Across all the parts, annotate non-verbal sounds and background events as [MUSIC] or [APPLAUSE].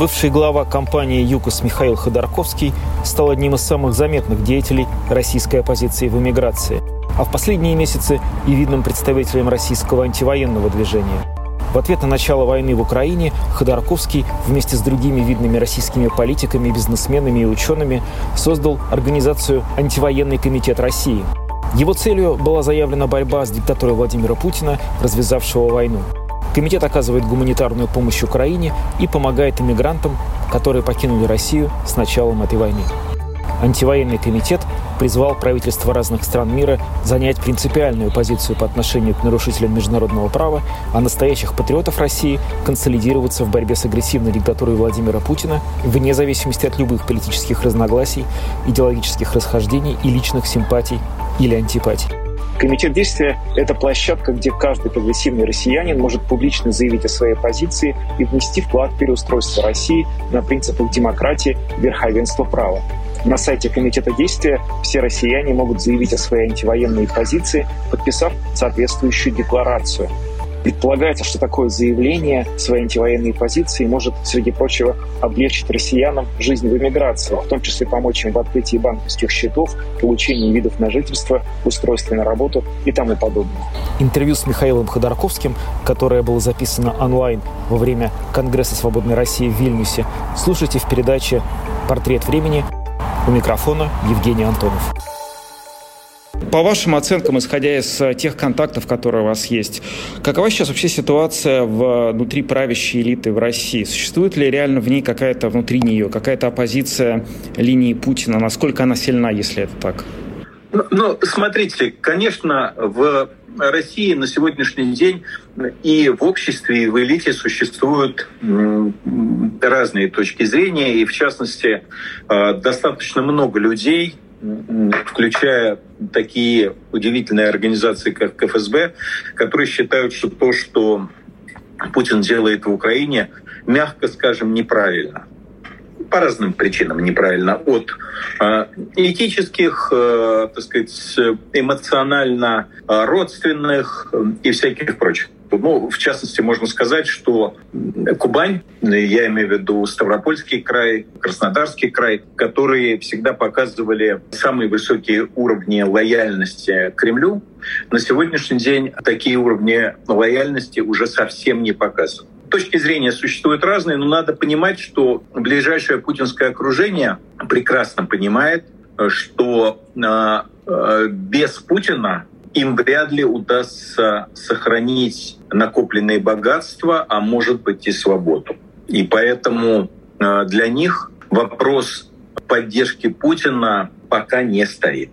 Бывший глава компании «ЮКОС» Михаил Ходорковский стал одним из самых заметных деятелей российской оппозиции в эмиграции, а в последние месяцы и видным представителем российского антивоенного движения. В ответ на начало войны в Украине Ходорковский вместе с другими видными российскими политиками, бизнесменами и учеными создал организацию «Антивоенный комитет России». Его целью была заявлена борьба с диктатурой Владимира Путина, развязавшего войну. Комитет оказывает гуманитарную помощь Украине и помогает иммигрантам, которые покинули Россию с началом этой войны. Антивоенный комитет призвал правительства разных стран мира занять принципиальную позицию по отношению к нарушителям международного права, а настоящих патриотов России консолидироваться в борьбе с агрессивной диктатурой Владимира Путина вне зависимости от любых политических разногласий, идеологических расхождений и личных симпатий или антипатий. Комитет действия – это площадка, где каждый прогрессивный россиянин может публично заявить о своей позиции и внести вклад в переустройство России на принципах демократии верховенства права. На сайте Комитета действия все россияне могут заявить о своей антивоенной позиции, подписав соответствующую декларацию – Предполагается, что такое заявление своей антивоенной позиции может, среди прочего, облегчить россиянам жизнь в эмиграции, в том числе помочь им в открытии банковских счетов, получении видов на жительство, устройстве на работу и тому подобное. Интервью с Михаилом Ходорковским, которое было записано онлайн во время Конгресса Свободной России в Вильнюсе, слушайте в передаче «Портрет времени» у микрофона Евгений Антонов. По вашим оценкам, исходя из э, тех контактов, которые у вас есть, какова сейчас вообще ситуация внутри правящей элиты в России? Существует ли реально в ней какая-то, внутри нее, какая-то оппозиция линии Путина? Насколько она сильна, если это так? Ну, ну смотрите, конечно, в России на сегодняшний день и в обществе, и в элите существуют разные точки зрения, и в частности э, достаточно много людей, включая такие удивительные организации, как КФСБ, которые считают, что то, что Путин делает в Украине, мягко скажем, неправильно. По разным причинам неправильно. От э, этических, э, так сказать, эмоционально родственных и всяких прочих. Ну, в частности, можно сказать, что Кубань, я имею в виду Ставропольский край, Краснодарский край, которые всегда показывали самые высокие уровни лояльности Кремлю, на сегодняшний день такие уровни лояльности уже совсем не показывают. Точки зрения существуют разные, но надо понимать, что ближайшее путинское окружение прекрасно понимает, что а, а, без Путина им вряд ли удастся сохранить накопленные богатства, а может быть и свободу. И поэтому э, для них вопрос поддержки Путина пока не стоит.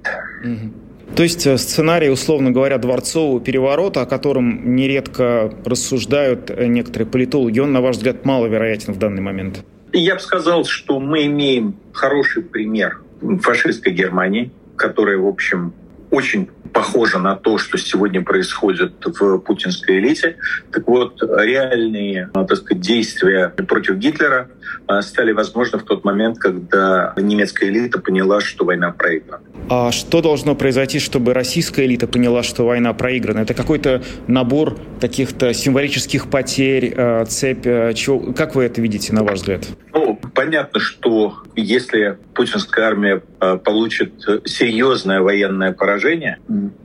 То есть э, сценарий, условно говоря, дворцового переворота, о котором нередко рассуждают э, некоторые политологи, он, на ваш взгляд, маловероятен в данный момент? Я бы сказал, что мы имеем хороший пример фашистской Германии, которая, в общем, очень похоже на то, что сегодня происходит в путинской элите. Так вот, реальные так сказать, действия против Гитлера а, стали возможны в тот момент, когда немецкая элита поняла, что война проиграна. А что должно произойти, чтобы российская элита поняла, что война проиграна? Это какой-то набор каких-то символических потерь, а, цепь? А, чего? Как вы это видите, на ваш взгляд? Ну, понятно, что если путинская армия получит серьезное военное поражение,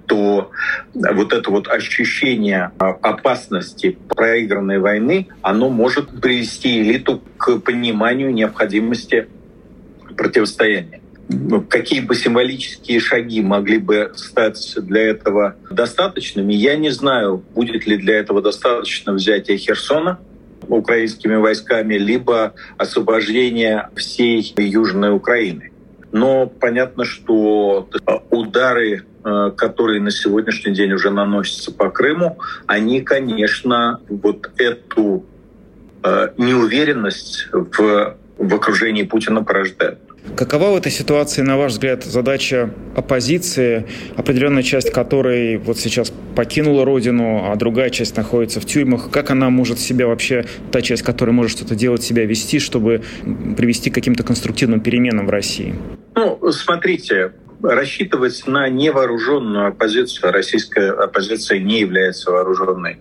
то вот это вот ощущение опасности проигранной войны, оно может привести элиту к пониманию необходимости противостояния. Ну, какие бы символические шаги могли бы стать для этого достаточными, я не знаю, будет ли для этого достаточно взятия Херсона украинскими войсками, либо освобождение всей Южной Украины. Но понятно, что удары Э, которые на сегодняшний день уже наносятся по Крыму, они, конечно, вот эту э, неуверенность в, в окружении Путина порождают. Какова в этой ситуации, на ваш взгляд, задача оппозиции, определенная часть которой вот сейчас покинула родину, а другая часть находится в тюрьмах? Как она может себя вообще, та часть, которая может что-то делать, себя вести, чтобы привести к каким-то конструктивным переменам в России? Ну, смотрите, рассчитывать на невооруженную оппозицию, российская оппозиция не является вооруженной,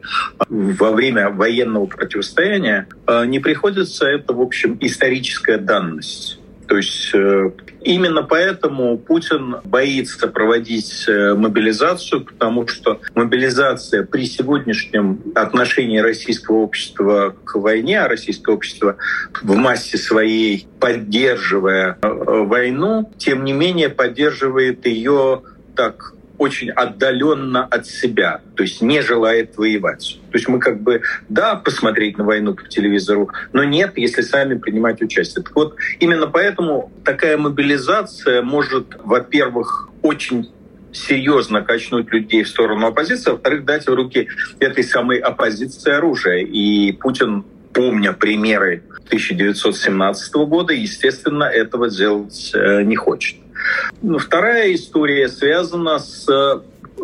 во время военного противостояния э, не приходится, это, в общем, историческая данность. То есть э, именно поэтому Путин боится проводить э, мобилизацию, потому что мобилизация при сегодняшнем отношении российского общества к войне, а российское общество в массе своей поддерживая э, войну, тем не менее поддерживает ее так очень отдаленно от себя, то есть не желает воевать. То есть мы как бы, да, посмотреть на войну по телевизору, но нет, если сами принимать участие. Так вот, именно поэтому такая мобилизация может, во-первых, очень серьезно качнуть людей в сторону оппозиции, а во-вторых, дать в руки этой самой оппозиции оружие. И Путин, помня примеры 1917 года, естественно, этого делать э, не хочет. Ну, вторая история связана с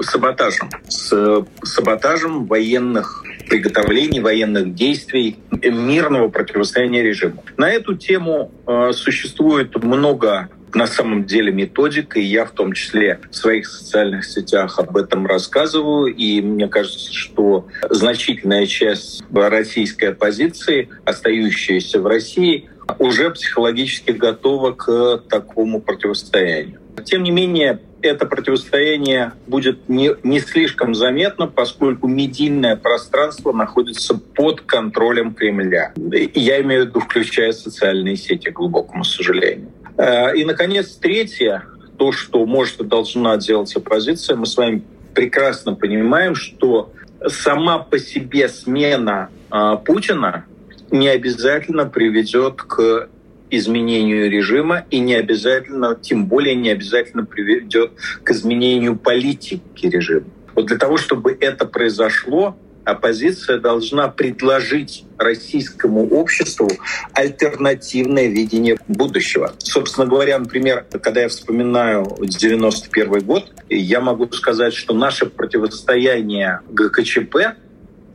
саботажем, с саботажем военных приготовлений, военных действий, мирного противостояния режиму. На эту тему э, существует много на самом деле методик, и я в том числе в своих социальных сетях об этом рассказываю, и мне кажется, что значительная часть российской оппозиции, остающаяся в России, уже психологически готова к такому противостоянию. Тем не менее, это противостояние будет не, не слишком заметно, поскольку медийное пространство находится под контролем Кремля. Я имею в виду, включая социальные сети, к глубокому сожалению. Э, и, наконец, третье, то, что может и должна делать оппозиция, мы с вами прекрасно понимаем, что сама по себе смена э, Путина не обязательно приведет к изменению режима и не обязательно, тем более не обязательно приведет к изменению политики режима. Вот для того, чтобы это произошло, оппозиция должна предложить российскому обществу альтернативное видение будущего. Собственно говоря, например, когда я вспоминаю 91 год, я могу сказать, что наше противостояние ГКЧП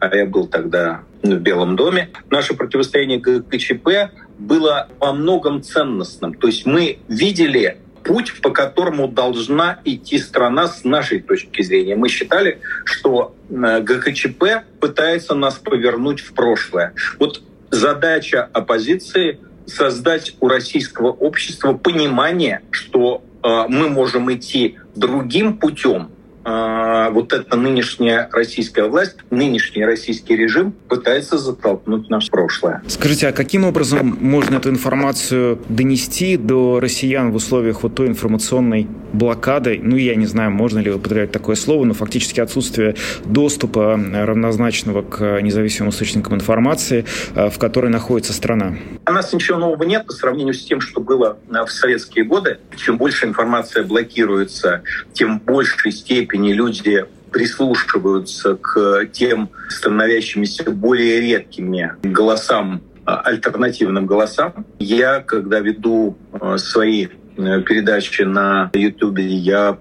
а я был тогда в Белом доме, наше противостояние ГКЧП было во многом ценностным. То есть мы видели путь, по которому должна идти страна с нашей точки зрения. Мы считали, что э, ГКЧП пытается нас повернуть в прошлое. Вот задача оппозиции создать у российского общества понимание, что э, мы можем идти другим путем, вот эта нынешняя российская власть, нынешний российский режим пытается затолкнуть нас в прошлое. Скажите, а каким образом можно эту информацию донести до россиян в условиях вот той информационной блокады? Ну, я не знаю, можно ли употреблять такое слово, но фактически отсутствие доступа равнозначного к независимым источникам информации, а, в которой находится страна. У нас ничего нового нет по сравнению с тем, что было в советские годы. Чем больше информация блокируется, тем большей степени степени люди прислушиваются к тем становящимися более редкими голосам, а, альтернативным голосам. Я, когда веду а, свои э, передачи на YouTube, я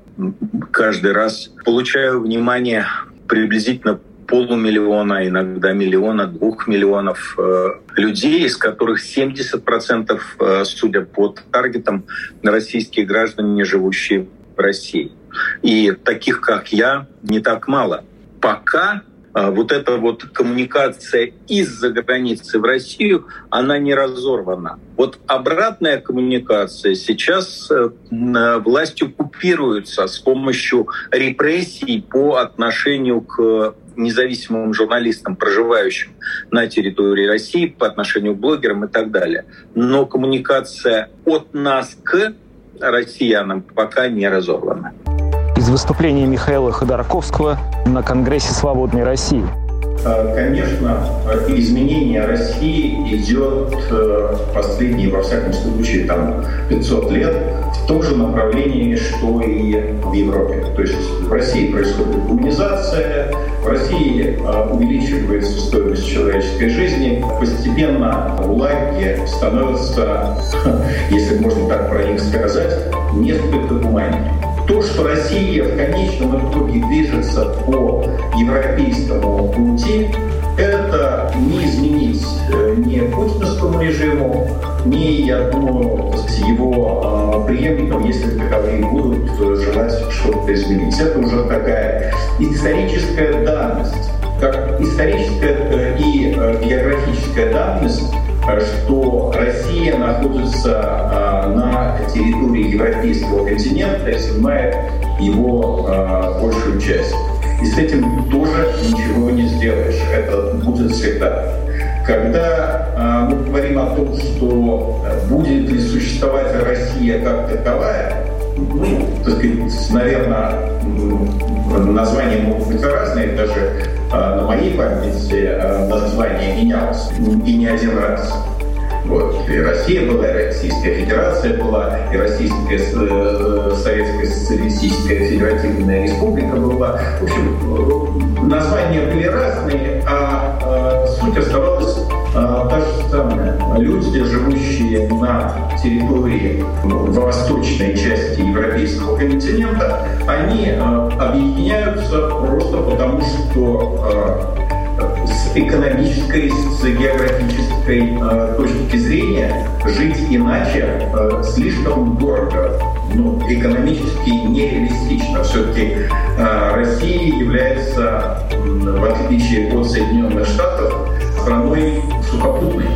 каждый раз получаю внимание приблизительно полумиллиона, иногда миллиона, двух миллионов э, людей, из которых 70%, э, судя по таргетам, российские граждане, живущие в России. И таких, как я, не так мало. Пока а, вот эта вот коммуникация из-за границы в Россию, она не разорвана. Вот обратная коммуникация сейчас э, властью купируется с помощью репрессий по отношению к независимым журналистам, проживающим на территории России, по отношению к блогерам и так далее. Но коммуникация от нас к россиянам пока не разорвана из выступления Михаила Ходорковского на Конгрессе «Свободной России». э, конечно, изменение России идет э, последние, во всяком случае, там 500 лет в том же направлении, что и в Европе. То есть в России происходит гуманизация, в России увеличивается стоимость человеческой жизни, постепенно лаги становятся, [LAUGHS] если можно так про них сказать, несколько гуманнее. То, что Россия в конечном итоге движется по европейскому пути, это не изменить э, ни путинскому режиму, ни, я думаю, его э, преемникам, если таковые будут э, желать что-то изменить. Это уже такая историческая данность, как историческая и географическая данность, что Россия находится а, на территории европейского континента и занимает его а, большую часть. И с этим тоже ничего не сделаешь. Это будет всегда. Когда мы говорим о том, что будет ли существовать Россия как таковая, так сказать, наверное, названия могут быть разные, даже а, на моей памяти а, название менялось и не один раз. Вот. И Россия была, и Российская Федерация была, и Российская э, Советская Социалистическая Федеративная Республика была. В общем, названия были разные, а, а суть оставалась та же самая. Люди, на территории восточной части европейского континента, они а, объединяются просто потому, что а, с экономической, с географической э, точки зрения жить иначе э, слишком дорого, ну, экономически нереалистично. Все-таки э, Россия является, в отличие от Соединенных Штатов, страной сухопутной.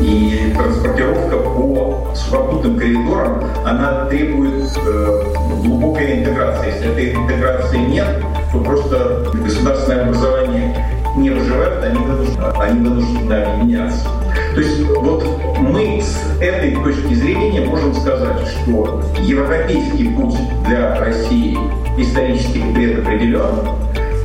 И транспортировка по сухопутным коридорам, она требует э, глубокой интеграции. Если этой интеграции нет, то просто государственное образование не выживают, они вынуждены, они вынуждены объединяться. То есть вот мы с этой точки зрения можем сказать, что европейский путь для России исторически предопределен,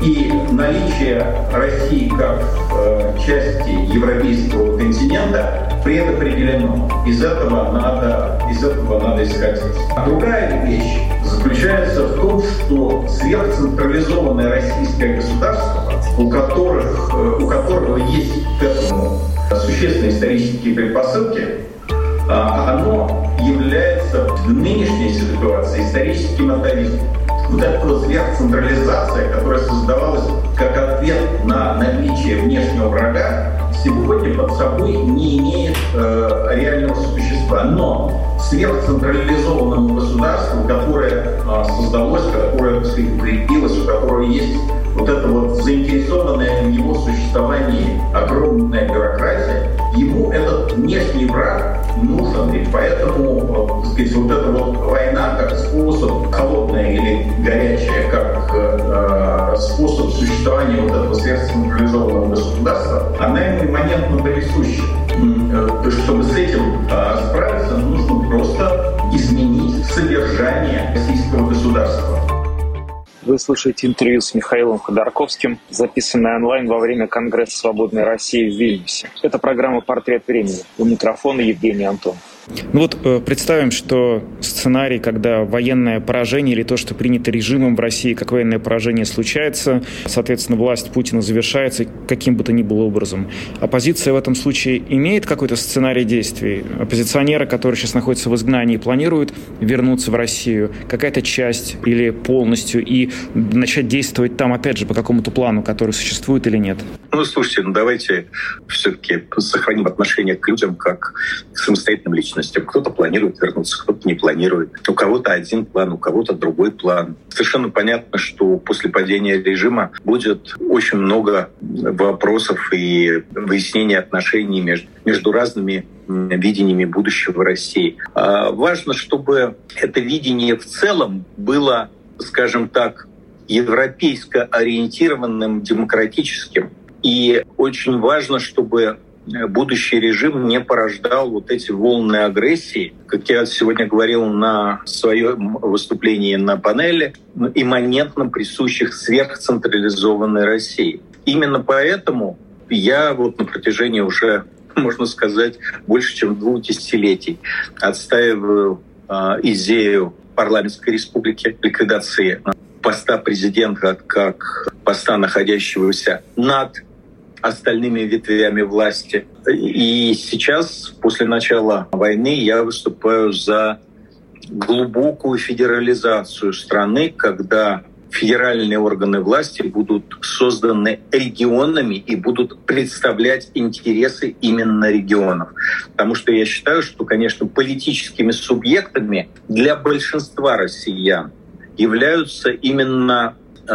и наличие России как э, части европейского континента предопределено. Из этого надо, из этого надо исходить. А другая вещь заключается в том, что сверхцентрализованное российское государство, у, которых, э, у которого есть к этому существенные исторические предпосылки, а, оно является в нынешней ситуации историческим атовизмом вот эта вот сверхцентрализация, которая создавалась как ответ на наличие внешнего врага, сегодня под собой не имеет э, реального существа. Но сверхцентрализованному государству, которое э, создалось, которое, укрепилось, у которого есть вот эта вот заинтересованная в его существовании огромная бюрократия, ему этот внешний враг нужен. И поэтому, так сказать, вот эта вот война как способ, холодная или горячая, как э, способ существования вот этого сверхцентрализованного государства, она ему имманентно присуща. Э, чтобы с этим э, справиться, нужно просто изменить содержание российского государства. Вы слушаете интервью с Михаилом Ходорковским, записанное онлайн во время Конгресса «Свободной России» в Вильнюсе. Это программа «Портрет времени». У микрофона Евгений Антонов. Ну вот э, представим, что сценарий, когда военное поражение или то, что принято режимом в России, как военное поражение случается, соответственно, власть Путина завершается каким бы то ни было образом. Оппозиция в этом случае имеет какой-то сценарий действий? Оппозиционеры, которые сейчас находятся в изгнании, планируют вернуться в Россию, какая-то часть или полностью, и начать действовать там, опять же, по какому-то плану, который существует или нет? Ну, слушайте, ну давайте все-таки сохраним отношение к людям как к самостоятельным личностям личностям. Кто-то планирует вернуться, кто-то не планирует. У кого-то один план, у кого-то другой план. Совершенно понятно, что после падения режима будет очень много вопросов и выяснения отношений между, между разными видениями будущего России. А важно, чтобы это видение в целом было, скажем так, европейско ориентированным, демократическим. И очень важно, чтобы будущий режим не порождал вот эти волны агрессии. Как я сегодня говорил на своем выступлении на панели, имманентно присущих сверхцентрализованной России. именно поэтому я вот на протяжении уже, [LAUGHS] можно сказать, больше чем двух десятилетий отстаиваю э, идею парламентской республики, ликвидации поста президента как поста, находящегося над остальными ветвями власти. И сейчас, после начала войны, я выступаю за глубокую федерализацию страны, когда федеральные органы власти будут созданы регионами и будут представлять интересы именно регионов. Потому что я считаю, что, конечно, политическими субъектами для большинства россиян являются именно э,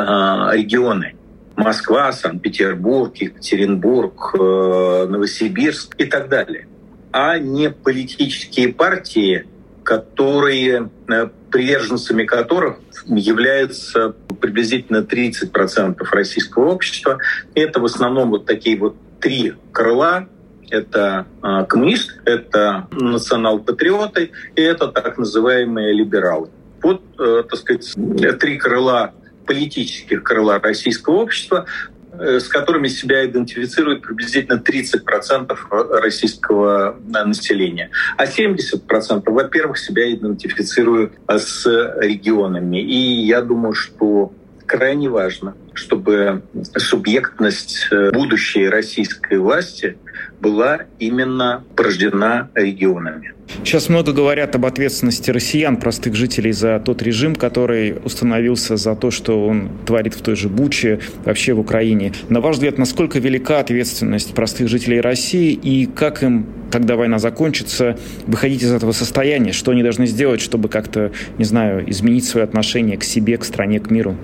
регионы. Москва, Санкт-Петербург, Екатеринбург, э, Новосибирск и так далее, а не политические партии, которые э, приверженцами которых является приблизительно 30% российского общества. Это в основном вот такие вот три крыла. Это э, коммунист, это национал-патриоты и это так называемые либералы. Вот, так сказать, три крыла политических крыла российского общества, Э, с которыми себя идентифицирует приблизительно 30% российского э, населения. А 70%, во-первых, себя идентифицируют э, с регионами. И я думаю, что крайне важно, чтобы субъектность будущей российской власти была именно порождена регионами. Сейчас много говорят об ответственности россиян, простых жителей, за тот режим, который установился, за то, что он творит в той же Буче, вообще в Украине. На ваш взгляд, насколько велика ответственность простых жителей России и как им, когда война закончится, выходить из этого состояния? Что они должны сделать, чтобы как-то, не знаю, изменить свое отношение к себе, к стране, к миру?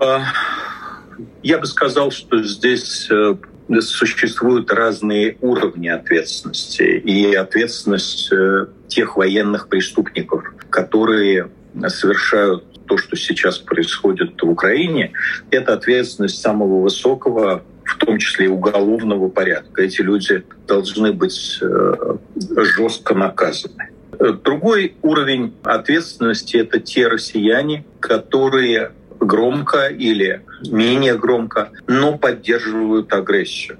А, я бы сказал, что здесь э, существуют разные уровни ответственности. И ответственность э, тех военных преступников, которые совершают то, что сейчас происходит в Украине, это ответственность самого высокого, в том числе и уголовного порядка. Эти люди должны быть э, жестко наказаны. Другой уровень ответственности — это те россияне, которые громко или менее громко, но поддерживают агрессию.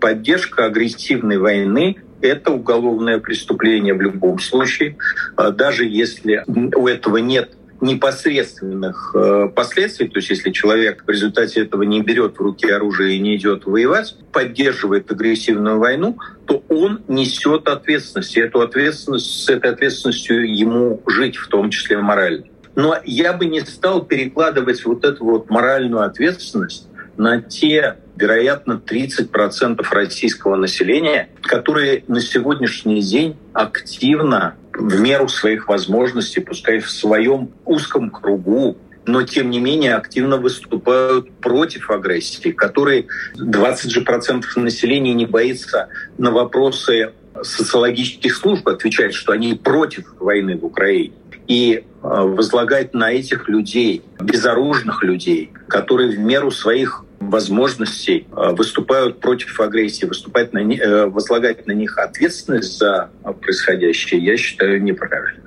Поддержка агрессивной войны это уголовное преступление в любом случае, а даже если у этого нет непосредственных э, последствий, то есть если человек в результате этого не берет в руки оружие и не идет воевать, поддерживает агрессивную войну, то он несет ответственность. И эту ответственность, с этой ответственностью ему жить, в том числе морально. Но я бы не стал перекладывать вот эту вот моральную ответственность на те, вероятно, 30% российского населения, которые на сегодняшний день активно в меру своих возможностей, пускай в своем узком кругу, но тем не менее активно выступают против агрессии, которые 20 же процентов населения не боится на вопросы социологических служб отвечать, что они против войны в Украине. И возлагать на этих людей, безоружных людей, которые в меру своих возможностей а, выступают против агрессии, выступать на, э, возлагать на них ответственность за происходящее, я считаю неправильно.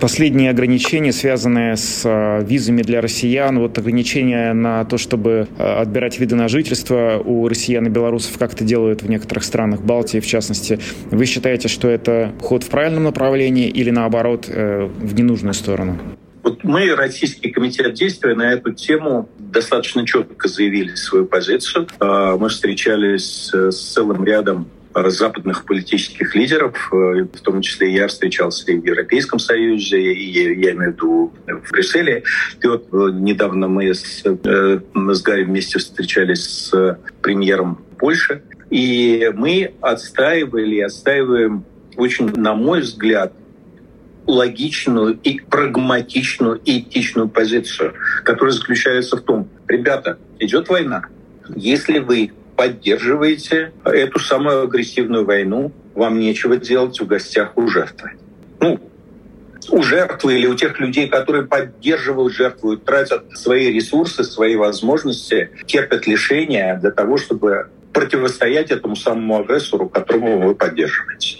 Последние ограничения, связанные с э, визами для россиян, вот ограничения на то, чтобы э, отбирать виды на жительство у россиян и белорусов, как это делают в некоторых странах Балтии, в частности. Вы считаете, что это ход в правильном направлении или наоборот э, в ненужную сторону? Вот мы, Российский комитет действия, на эту тему достаточно четко заявили свою позицию. Мы встречались с целым рядом западных политических лидеров, э, в том числе я встречался и в Европейском Союзе, и я имею в виду в Брюсселе. И вот э, недавно мы с, э, с Гарри вместе встречались с премьером Польши, и мы отстаивали отстаиваем очень, на мой взгляд, логичную и прагматичную и этичную позицию, которая заключается в том, ребята, идет война. Если вы поддерживаете эту самую агрессивную войну, вам нечего делать в гостях у жертвы. Ну, у жертвы или у тех людей, которые поддерживают жертву, тратят свои ресурсы, свои возможности, терпят лишения для того, чтобы противостоять этому самому агрессору, которого вы поддерживаете.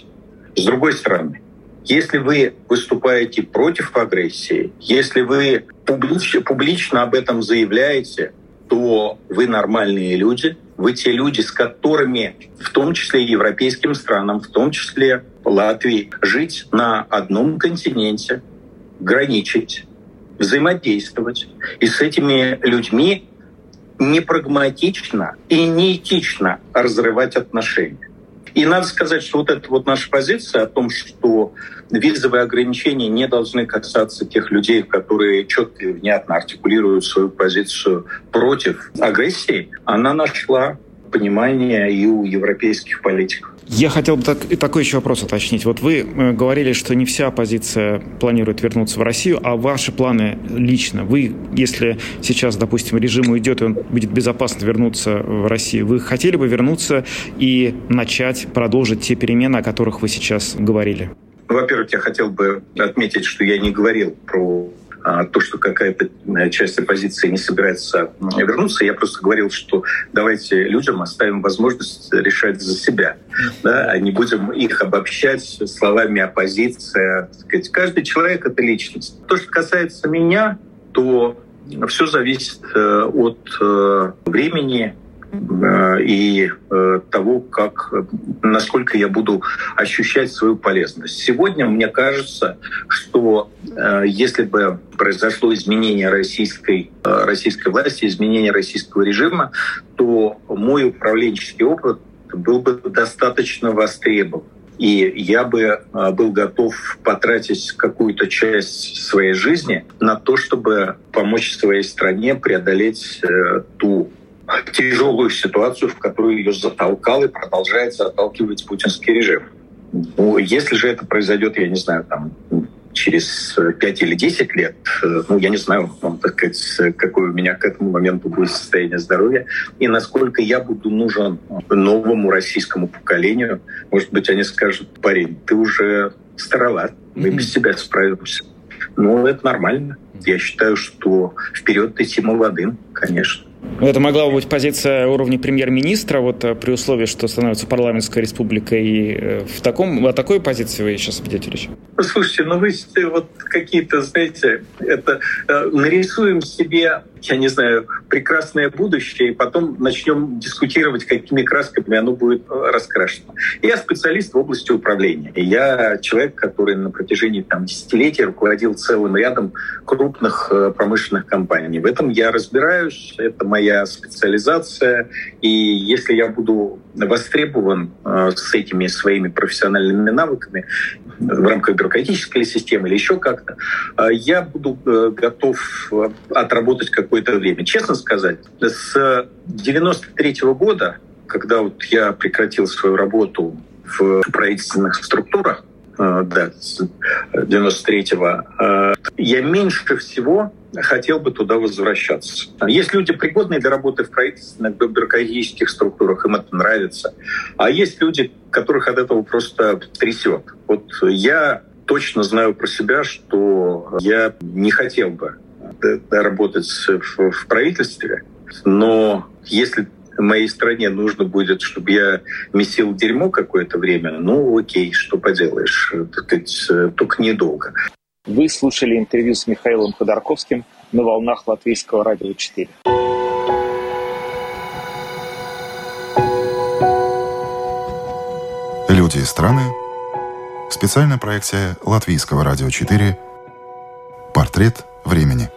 С другой стороны, если вы выступаете против агрессии, если вы публично, публично об этом заявляете, что вы нормальные люди, вы те люди, с которыми, в том числе европейским странам, в том числе Латвии, жить на одном континенте, граничить, взаимодействовать. И с этими людьми не прагматично и не этично разрывать отношения. И надо сказать, что вот эта вот наша позиция о том, что визовые ограничения не должны касаться тех людей, которые четко и внятно артикулируют свою позицию против агрессии, она нашла понимание и у европейских политиков. Я хотел бы так, и такой еще вопрос уточнить. Вот вы э, говорили, что не вся оппозиция планирует вернуться в Россию, а ваши планы лично? Вы, если сейчас, допустим, режим уйдет, и он будет безопасно вернуться в Россию, вы хотели бы вернуться и начать, продолжить те перемены, о которых вы сейчас говорили? Во-первых, я хотел бы отметить, что я не говорил про а, то, что какая-то э, часть оппозиции не собирается вернуться. Я просто говорил, что давайте людям оставим возможность решать за себя, да, а не будем их обобщать словами оппозиция. Сказать. Каждый человек — это личность. То, что касается меня, то все зависит э, от э, времени, и э, того, как, насколько я буду ощущать свою полезность. Сегодня мне кажется, что э, если бы произошло изменение российской, российской власти, изменение российского режима, то мой управленческий опыт был бы достаточно востребован. И я бы был готов потратить какую-то часть своей жизни на то, чтобы помочь своей стране преодолеть ту тяжелую ситуацию, в которую ее затолкал и продолжает заталкивать путинский режим. Ну, если же это произойдет, я не знаю, там, через 5 или 10 лет, э, ну, я не знаю, вам, так сказать, какое у меня к этому моменту будет состояние здоровья, и насколько я буду нужен новому российскому поколению. Может быть, они скажут, парень, ты уже староват, мы mm-hmm. без тебя справимся. Ну, это нормально. Я считаю, что вперед идти молодым, конечно. Ну, это могла быть позиция уровня премьер-министра, вот э, при условии, что становится парламентская республика, и э, в таком, о такой позиции вы сейчас ведете речь? Слушайте, ну вы вот какие-то, знаете, это э, нарисуем себе я не знаю, прекрасное будущее, и потом начнем дискутировать, какими красками оно будет э, раскрашено. Я специалист в области управления. Я человек, который на протяжении там, десятилетий руководил целым рядом крупных э, промышленных компаний. В этом я разбираюсь, это моя специализация. И если я буду востребован э, с этими своими профессиональными навыками, в рамках бюрократической системы или еще как-то, я буду готов отработать как какое-то время. Честно сказать, с 93 -го года, когда вот я прекратил свою работу в правительственных структурах, э, да, с 93-го, э, я меньше всего хотел бы туда возвращаться. Есть люди, пригодные для работы в правительственных бюрократических структурах, им это нравится. А есть люди, которых от этого просто трясет. Вот я точно знаю про себя, что я не хотел бы работать в, правительстве, но если моей стране нужно будет, чтобы я месил дерьмо какое-то время, ну окей, что поделаешь, сказать, только недолго. Вы слушали интервью с Михаилом Ходорковским на волнах Латвийского радио 4. Люди и страны. Специальная проекция Латвийского радио 4. Портрет времени.